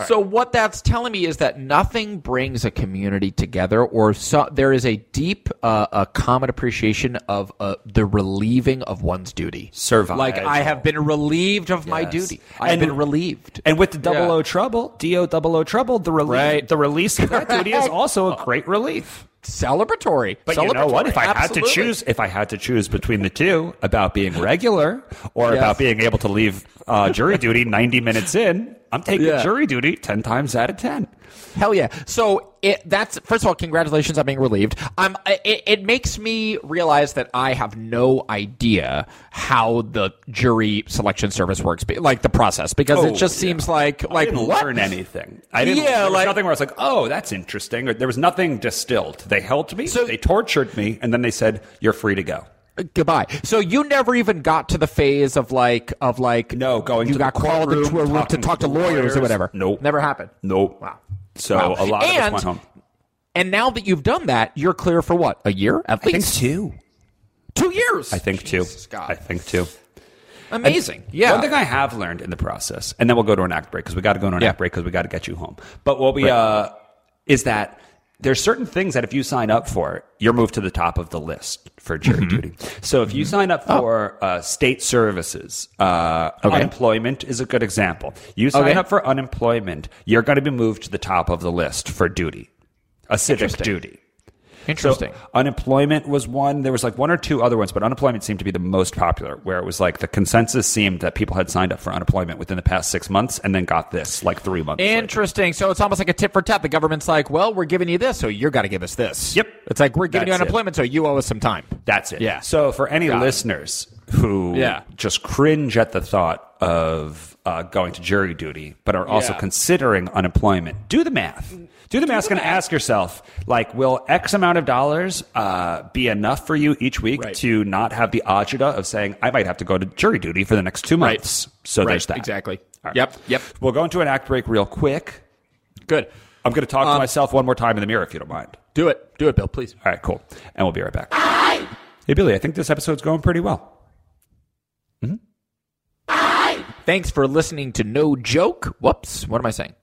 S2: So what that's telling me is that nothing brings a community together, or so, there is a deep, uh, a common appreciation of uh, the relieving of one's duty.
S3: Survival.
S2: Like I have been relieved of my duty. I've
S3: And-
S2: been relieved.
S3: And with the double
S2: Yeah.
S3: O trouble, D O double O trouble, the relief,
S2: Right.
S3: the release of that duty is <laughs> also a great relief.
S2: Celebratory.
S3: But you know what? If I had to choose, if I had to choose between the two about being regular or
S2: Yes.
S3: about being able to leave uh, jury duty 90 minutes in, I'm taking
S2: Yeah.
S3: jury duty 10 times out of 10.
S2: Hell yeah! So it, that's first of all, congratulations on being relieved. Um, it, it makes me realize that I have no idea how the jury selection service works, like the process, because it
S3: Oh,
S2: just
S3: yeah.
S2: seems like
S3: I
S2: like
S3: didn't
S2: what?
S3: learn anything. I didn't.
S2: Yeah, like-
S3: nothing where I was like, "Oh, that's interesting." Or there was nothing distilled. They held me,
S2: So-
S3: they tortured me, and then they said, "You're free to go."
S2: Goodbye. So you never even got to the phase of like of like
S3: No, going
S2: you
S3: to
S2: got called into a room to talk to
S3: to
S2: lawyers,
S3: lawyers.
S2: or whatever.
S3: Nope.
S2: never happened.
S3: Nope.
S2: Wow.
S3: So
S2: Wow.
S3: a lot of us
S2: And-
S3: went home.
S2: And now that you've done that, you're clear for what? A year at
S3: I think
S2: least
S3: two.
S2: two years.
S3: I think two.
S2: God.
S3: I think two.
S2: Amazing. Yeah.
S3: One thing I have learned in the process, and then we'll go to an act break because we got to go to an
S2: Yeah.
S3: act break because we got to get you home. But what we uh, is that there's certain things that if you sign up for, you're moved to the top of the list for jury duty. So if you sign up for uh, state services, uh,
S2: Okay.
S3: unemployment is a good example. You sign
S2: Okay.
S3: up for unemployment, you're going to be moved to the top of the list for duty, a civic duty.
S2: Interesting.
S3: So unemployment was one. There was like one or two other ones, but unemployment seemed to be the most popular, where it was like the consensus seemed that people had signed up for unemployment within the past six months and then got this like three months. later.
S2: Interesting. So it's almost like a tip for tap. The government's like, well, we're giving you this, so you're got to give us this.
S3: Yep.
S2: It's like we're giving you
S3: That's it.
S2: unemployment, so you owe us some time.
S3: That's it.
S2: Yeah.
S3: So for any
S2: Got it.
S3: listeners who
S2: Yeah.
S3: just cringe at the thought of uh, going to jury duty, but are also
S2: Yeah.
S3: considering unemployment, do the math. Do the math and ask yourself, like, will X amount of dollars uh, be enough for you each week
S2: Right.
S3: to not have the agita of saying, I might have to go to jury duty for the next two
S2: Right.
S3: months? So there's that.
S2: Exactly.
S3: Right.
S2: Yep. Yep.
S3: We'll go into an act break real quick.
S2: Good.
S3: I'm going to talk to myself one more time in the mirror if you don't mind.
S2: Do it. Do it, Bill, please.
S3: All right, cool. And we'll be right back. Hey, Billy, I think this episode's going pretty well.
S2: Thanks for listening to No Joke. Whoops. What am I saying?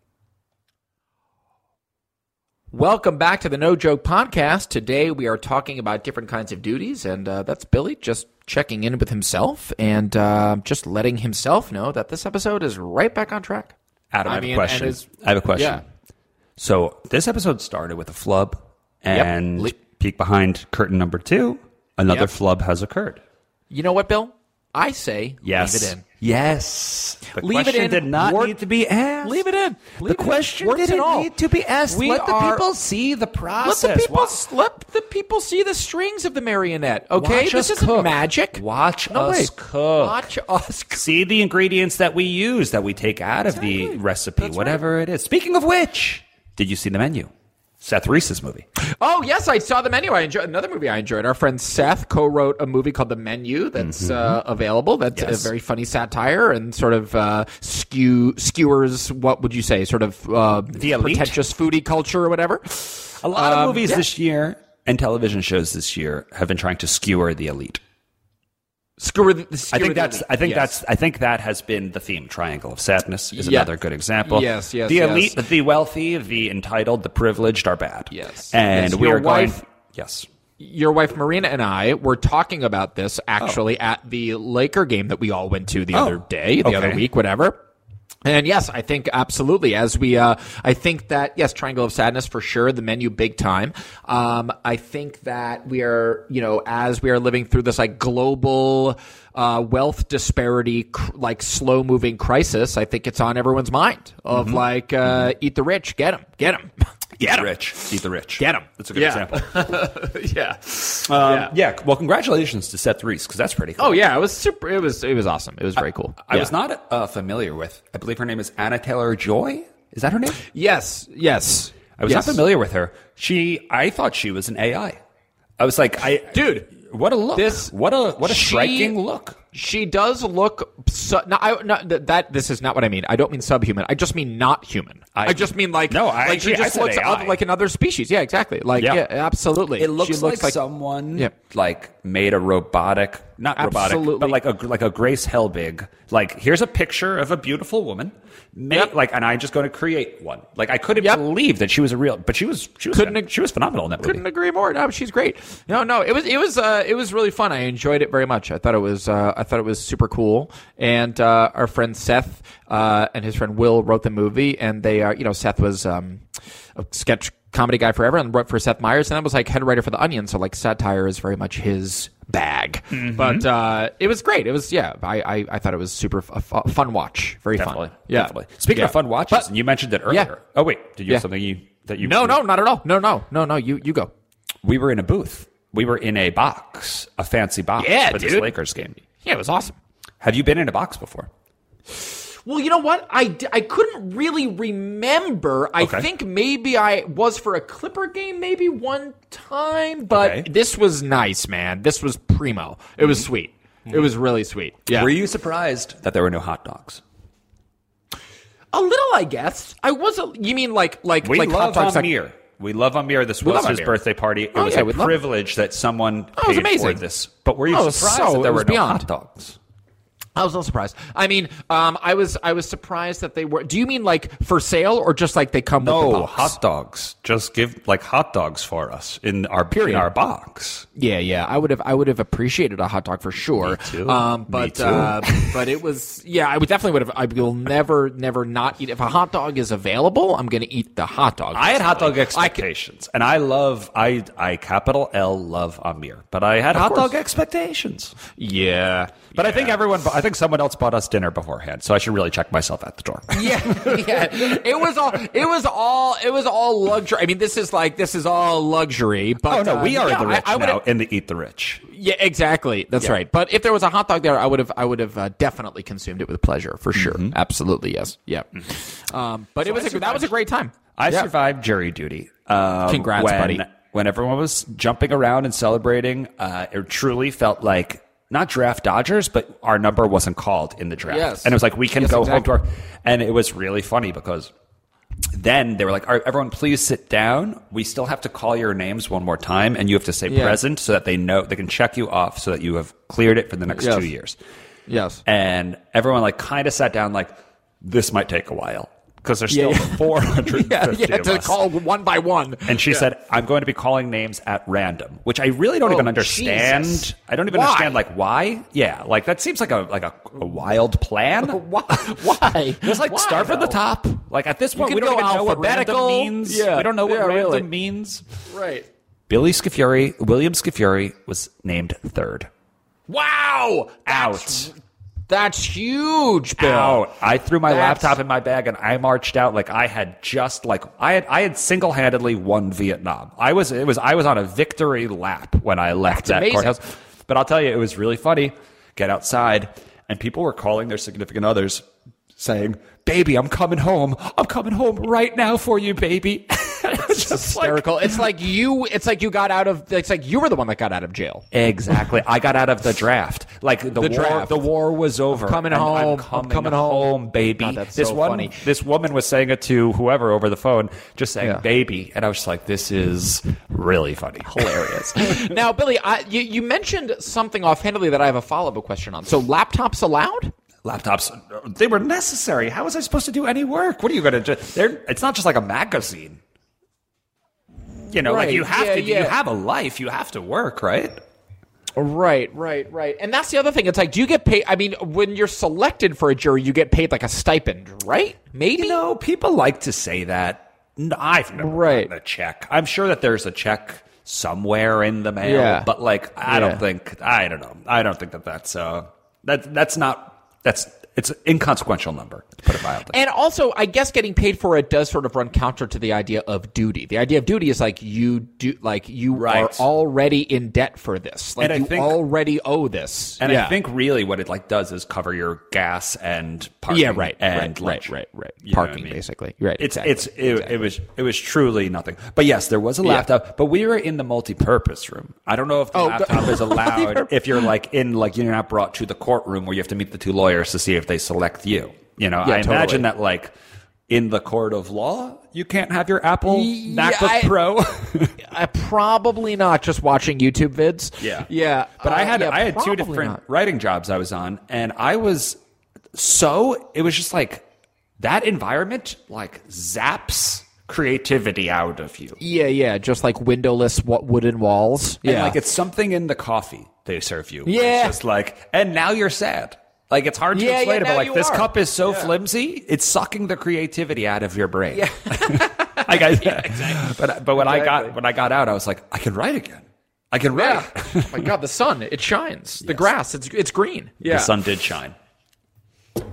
S2: Welcome back to the No Joke Podcast. Today we are talking about different kinds of duties, and uh, that's Billy just checking in with himself and uh, just letting himself know that this episode is right back on track.
S3: Adam, I, have
S2: mean,
S3: a question.
S2: is-
S3: I have a question.
S2: Yeah.
S3: So this episode started with a flub, and
S2: Le-
S3: peek behind curtain number two, another
S2: Yep.
S3: flub has occurred.
S2: You know what, Bill? I say
S3: Yes.
S2: leave it in.
S3: Yes. The
S2: Leave it
S3: question
S2: in.
S3: did not
S2: Wart-
S3: need to be asked.
S2: Leave it in. Leave it
S3: the
S2: in.
S3: question
S2: Warts and
S3: didn't
S2: all.
S3: need to be asked.
S2: We
S3: Let the
S2: are-
S3: people see the
S2: Let
S3: process.
S2: the people
S3: Wa-
S2: let the people see the strings of the marionette. Okay,
S3: Watch
S2: this isn't
S3: cook.
S2: magic.
S3: Watch
S2: No
S3: us
S2: way.
S3: cook.
S2: Watch us. cook.
S3: See the ingredients that we use that we take out of the recipe,
S2: That's
S3: whatever it is. Speaking of which, did you see the menu? Seth Reiss's movie.
S2: Oh yes, I saw the menu. I enjoyed another movie. I enjoyed. Our friend Seth co-wrote a movie called The Menu that's uh, available. That's
S3: Mm-hmm. Yes.
S2: a very funny satire and sort of uh, skew skewers. What would you say? Sort of uh,
S3: The elite?
S2: pretentious foodie culture or whatever.
S3: A lot of
S2: Um,
S3: movies
S2: yeah.
S3: this year and television shows this year have been trying to skewer the elite.
S2: Skewer. The,
S3: I
S2: skewer
S3: think
S2: the
S3: that's. I think
S2: Yes.
S3: that's. I think that has been the theme. Triangle of sadness is
S2: Yeah.
S3: another good example.
S2: Yes, yes,
S3: The
S2: yes.
S3: elite, the wealthy, the entitled, the privileged are bad.
S2: Yes.
S3: and
S2: Yes,
S3: we
S2: your
S3: are going.
S2: wife-
S3: Yes.
S2: your wife Marina and I were talking about this oh. actually at the Laker game that we all went to the
S3: Oh,
S2: other day, the other week, whatever. And yes, I think absolutely. As we, uh, I think that yes, Triangle of Sadness for sure. The menu, big time. Um, I think that we are, you know, as we are living through this like global uh, wealth disparity, cr- like slow moving crisis. I think it's on everyone's mind of
S3: Mm-hmm.
S2: like, uh, eat the rich, get them, get them, <laughs>
S3: Eat the rich. Eat the rich.
S2: Get them.
S3: That's a good
S2: Yeah.
S3: example. <laughs>
S2: yeah.
S3: Um, yeah. Well, congratulations to Seth Reiss because that's pretty. cool.
S2: Oh yeah, it was super. It was it was awesome. It was very cool.
S3: I
S2: Yeah.
S3: was not uh, familiar with. I believe her name is Anna Taylor Joy. Is that her name?
S2: Yes, yes.
S3: I was
S2: yes.
S3: not familiar with her. She, I thought she was an AI. I was like, I,
S2: Dude,
S3: what a look!
S2: this-
S3: what a what a
S2: she-
S3: striking look.
S2: She does look. Su- no, I, no, th- that this is not what I mean. I don't mean subhuman. I just mean not human. I,
S3: I-
S2: just mean like
S3: No, I
S2: like she
S3: agree. I
S2: just
S3: said
S2: looks other, like another species. Yeah, exactly. Like
S3: Yeah.
S2: yeah, absolutely.
S3: It looks,
S2: she looks
S3: like, someone
S2: Yeah.
S3: like made a robotic, not robotic, but like a like a Grace Helbig. Like here's a picture of a beautiful woman. Make,
S2: Yep.
S3: Like, and I'm just going to create one. Like I couldn't
S2: Yep.
S3: believe that she was a real, but she was she was
S2: Couldn't
S3: she was phenomenal in that movie.
S2: couldn't agree more. No, she's great. No, no, it was it was uh, it was really fun. I enjoyed it very much. I thought it was uh, I thought it was super cool. And uh, our friend Seth uh, and his friend Will wrote the movie, and they are you know Seth was um, a sketch comedy guy forever and wrote for Seth Meyers, and I was like head writer for the Onion, so like satire is very much his bag.
S3: Mm-hmm.
S2: But uh, it was great. It was yeah. I I, I thought it was super f- a f- fun watch. Very
S3: Definitely,
S2: fun. Yeah.
S3: definitely. Speaking
S2: Yeah.
S3: of fun watches,
S2: But-
S3: and you mentioned it earlier. Oh wait, did you
S2: Yeah.
S3: have something you that you?
S2: no, no, not at all. No, no, no, no. You you go.
S3: We were in a booth. We were in a box, a fancy box
S2: Yeah,
S3: for this
S2: dude.
S3: Lakers game.
S2: Yeah, it was awesome.
S3: Have you been in a box before?
S2: Well, you know what? I, I couldn't really remember. I
S3: Okay.
S2: think maybe I was for a Clipper game, maybe one time, but
S3: Okay.
S2: this was nice, man. This was primo. It was mm-hmm. sweet. It was really sweet. Yeah.
S3: Were you surprised that there were no hot dogs?
S2: a little, I guess. I was. A, you mean like like
S3: We
S2: like hot
S3: love
S2: dogs? like-.
S3: We love Amir. This
S2: We
S3: was his
S2: Amir.
S3: birthday party. It
S2: Oh,
S3: was
S2: yeah,
S3: a
S2: we love it.
S3: privilege that someone
S2: Oh,
S3: paid for this. But were you
S2: Oh, was
S3: surprised
S2: so-
S3: that there were no
S2: beyond.
S3: hot dogs?
S2: I was a little surprised. I mean, um, I was I was surprised that they were. Do you mean like for sale or just like they come with the
S3: No,
S2: box?
S3: hot dogs. Just give like hot dogs for us in our
S2: Period.
S3: in our box.
S2: Yeah, yeah. I would have I would have appreciated a hot dog for sure.
S3: Me too.
S2: Um,
S3: Me
S2: but
S3: too.
S2: Uh, but it was yeah. I would definitely would have. I will never never not eat if a hot dog is available. I'm going to eat the hot dog.
S3: I had hot dog
S2: I
S3: expectations, and I love I I capital L love Amir, but I had hot
S2: course.
S3: dog expectations.
S2: yeah,
S3: But I think everyone, I think someone else bought us dinner beforehand, so I should really check myself at the door. <laughs>
S2: yeah, yeah. It was all. It was all. It was all luxury. I mean, this is like this is all luxury. But
S3: oh no,
S2: uh,
S3: we are
S2: yeah,
S3: the rich
S2: I, I
S3: now in the eat the rich.
S2: Yeah, exactly. That's
S3: Yeah.
S2: right. But if there was a hot dog there, I would have. I would have uh, definitely consumed it with pleasure for sure.
S3: Mm-hmm.
S2: Absolutely, yes. Yeah. Um, but it was a, that was a great time.
S3: I
S2: Yeah.
S3: survived jury duty. Um,
S2: Congrats,
S3: when,
S2: buddy.
S3: When everyone was jumping around and celebrating, uh, it truly felt like not draft dodgers, but our number wasn't called in the draft.
S2: Yes.
S3: And it was like, we can
S2: Yes,
S3: go
S2: exactly.
S3: home to our. And it was really funny because then they were like, All right, everyone, please sit down. We still have to call your names one more time, and you have to say
S2: Yeah.
S3: present so that they know they can check you off so that you have cleared it for the next
S2: Yes.
S3: two years.
S2: Yes.
S3: And everyone like kind of sat down, like, this might take a while because there's still
S2: Yeah. <laughs>
S3: 450
S2: yeah, yeah.
S3: of
S2: To
S3: us.
S2: call one by one.
S3: And she
S2: Yeah.
S3: said, "I'm going to be calling names at random," which I really don't
S2: Oh,
S3: even understand.
S2: Jesus.
S3: I don't even
S2: Why?
S3: understand like why. Yeah, like that seems like a like a, a wild plan. <laughs>
S2: Why? Why?
S3: Just like
S2: Why,
S3: start from the top. Like at this point, we don't even know what random
S2: alphabetical.
S3: means.
S2: Yeah.
S3: We don't know what
S2: Yeah,
S3: random
S2: really.
S3: means.
S2: Right.
S3: Billy Scafuri, William Scafuri was named third.
S2: Wow. That's, That's huge, Bill.
S3: out. I threw my
S2: That's-
S3: laptop in my bag and I marched out like I had just like I had I had single handedly won Vietnam. I was it was I was on a victory lap when I left
S2: That's
S3: that
S2: amazing.
S3: courthouse. But I'll tell you, it was really funny. Get outside and people were calling their significant others, saying, "Baby, I'm coming home. I'm coming home right now for you, baby." <laughs> it's just like-
S2: Hysterical. it's like you. It's like you got out of. It's like you were the one that got out of jail.
S3: Exactly. I got out of the draft. Like the,
S2: The
S3: war,
S2: draft.
S3: the war was over.
S2: I'm
S3: coming
S2: home.
S3: I'm
S2: I'm
S3: coming,
S2: coming
S3: home,
S2: home.
S3: baby.
S2: God, that's
S3: this
S2: so
S3: one,
S2: funny.
S3: this woman was saying it to whoever over the phone, just saying
S2: Yeah.
S3: "baby," and I was just like, "This is really funny, <laughs>
S2: Hilarious. now, Billy, I, you, you mentioned something offhandedly that I have a follow up question on. So, laptops allowed?
S3: Laptops, they were necessary. How was I supposed to do any work? What are you going to do? They're, it's not just like a magazine. You know, like you have
S2: Yeah,
S3: to.
S2: yeah.
S3: You have a life. You have to work, right?
S2: Right, right, right. And that's the other thing. It's like, do you get paid? I mean, when you're selected for a jury, you get paid like a stipend, right? Maybe.
S3: You know, people like to say that. No, I've never
S2: Right.
S3: gotten a check. I'm sure that there's a check somewhere in the mail,
S2: Yeah.
S3: but like, I don't think. I don't know. I don't think that that's uh that that's not that's it's an inconsequential number. To put it mildly.
S2: And also, I guess getting paid for it does sort of run counter to the idea of duty. The idea of duty is like you do, like you
S3: Right.
S2: are already in debt for this. Like
S3: And
S2: you
S3: think-
S2: already owe this.
S3: And
S2: yeah.
S3: I think really what it like does is cover your gas and parking.
S2: yeah, right,
S3: and
S2: right,
S3: lunch.
S2: right, right, right.
S3: You
S2: Parking,
S3: I mean?
S2: basically. Right.
S3: It's
S2: exactly,
S3: it's it,
S2: exactly.
S3: it was it was truly nothing. But yes, there was a laptop. But we were in the multi-purpose room. I don't know if the
S2: Oh,
S3: laptop is <laughs> allowed if you're like in like you're not brought to the courtroom where you have to meet the two lawyers to see if they select you. You know,
S2: Yeah,
S3: I imagine that like in the court of law, you can't have your Apple
S2: Yeah,
S3: MacBook
S2: I-
S3: Pro. <laughs>
S2: Uh, probably not just watching YouTube vids.
S3: Yeah.
S2: yeah.
S3: But I
S2: Uh,
S3: had
S2: yeah,
S3: I had two different
S2: not.
S3: writing jobs I was on, and I was so it was just like that environment like zaps creativity out of you.
S2: Yeah, yeah, just like windowless wa- wooden walls.
S3: And
S2: Yeah,
S3: like it's something in the coffee they serve you.
S2: Yeah.
S3: It's just like and now you're sad. Like it's hard to
S2: Yeah,
S3: explain
S2: yeah,
S3: it, but like this
S2: are.
S3: cup is so flimsy, it's sucking the creativity out of your brain. Yeah. <laughs> like I, <laughs> But but when I got when I got out, I was like, I can write again. I can
S2: Yeah.
S3: write.
S2: oh my God, the sun it shines. The grass it's it's green. Yeah.
S3: The sun did shine.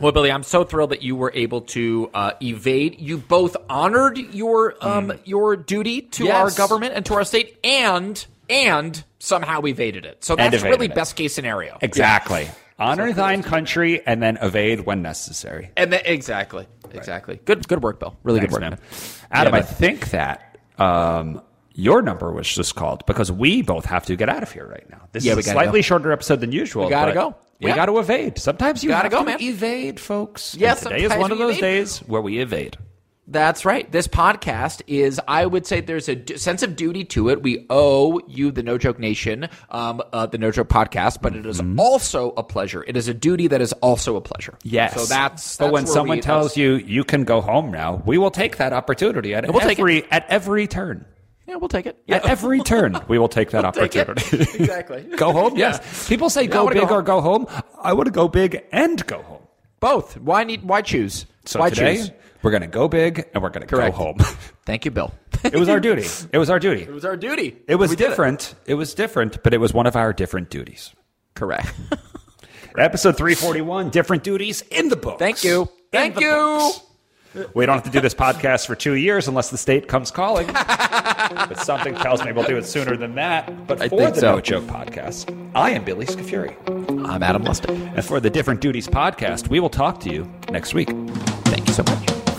S2: Well, Billy, I'm so thrilled that you were able to uh, evade. You both honored your um, your duty to
S3: Mm. Yes.
S2: our government and to our state, and and somehow evaded it. So that's really
S3: it.
S2: best case scenario.
S3: Exactly. Honor thine country and then evade when necessary.
S2: And then, exactly, exactly. Good, good work, Bill. Really
S3: Thanks,
S2: good work,
S3: man. Adam,
S2: Yeah,
S3: I think that um, your number was just called because we both have to get out of here right now. This
S2: Yeah,
S3: is a slightly
S2: go.
S3: shorter episode than usual.
S2: We gotta go.
S3: We
S2: Yeah.
S3: got to evade. Sometimes you
S2: Gotta
S3: have
S2: go,
S3: to
S2: man.
S3: evade, folks.
S2: Yeah,
S3: today is one of those
S2: evade.
S3: days where we evade.
S2: That's right. This podcast is, I would say, there's a d- sense of duty to it. We owe you, the No Joke Nation, um, uh, the No Joke podcast, but it is also a pleasure. It is a duty that is also a pleasure.
S3: Yes.
S2: So that's.
S3: But
S2: that's
S3: when someone
S2: we-
S3: tells you you can go home now, we will take that opportunity at
S2: We'll take
S3: every at every turn.
S2: yeah, we'll take it.
S3: At every <laughs> turn, we will take that
S2: Take it.
S3: opportunity. <laughs> <laughs>
S2: exactly.
S3: go home,
S2: Yeah.
S3: yes. People say go
S2: wanna go
S3: big or go home. I want to go big and go home.
S2: Both. Why need? Why choose?
S3: So
S2: why
S3: today
S2: choose?
S3: We're going to go big and we're going to go home. <laughs>
S2: Thank you, Bill.
S3: it was our duty. It was our duty.
S2: it was our duty.
S3: It was different. It. was different, but it was one of our different duties.
S2: Correct. <laughs>
S3: Episode 341, different duties in the book.
S2: Thank you. Thank you.
S3: We don't have to do this podcast for two years unless the state comes calling. but something tells me we'll do it sooner than that. But for the
S2: so.
S3: No Joke podcast, I am Billy Scafuri.
S2: I'm Adam Lustick.
S3: And for the Different Duties podcast, we will talk to you next week.
S2: Thank you so much.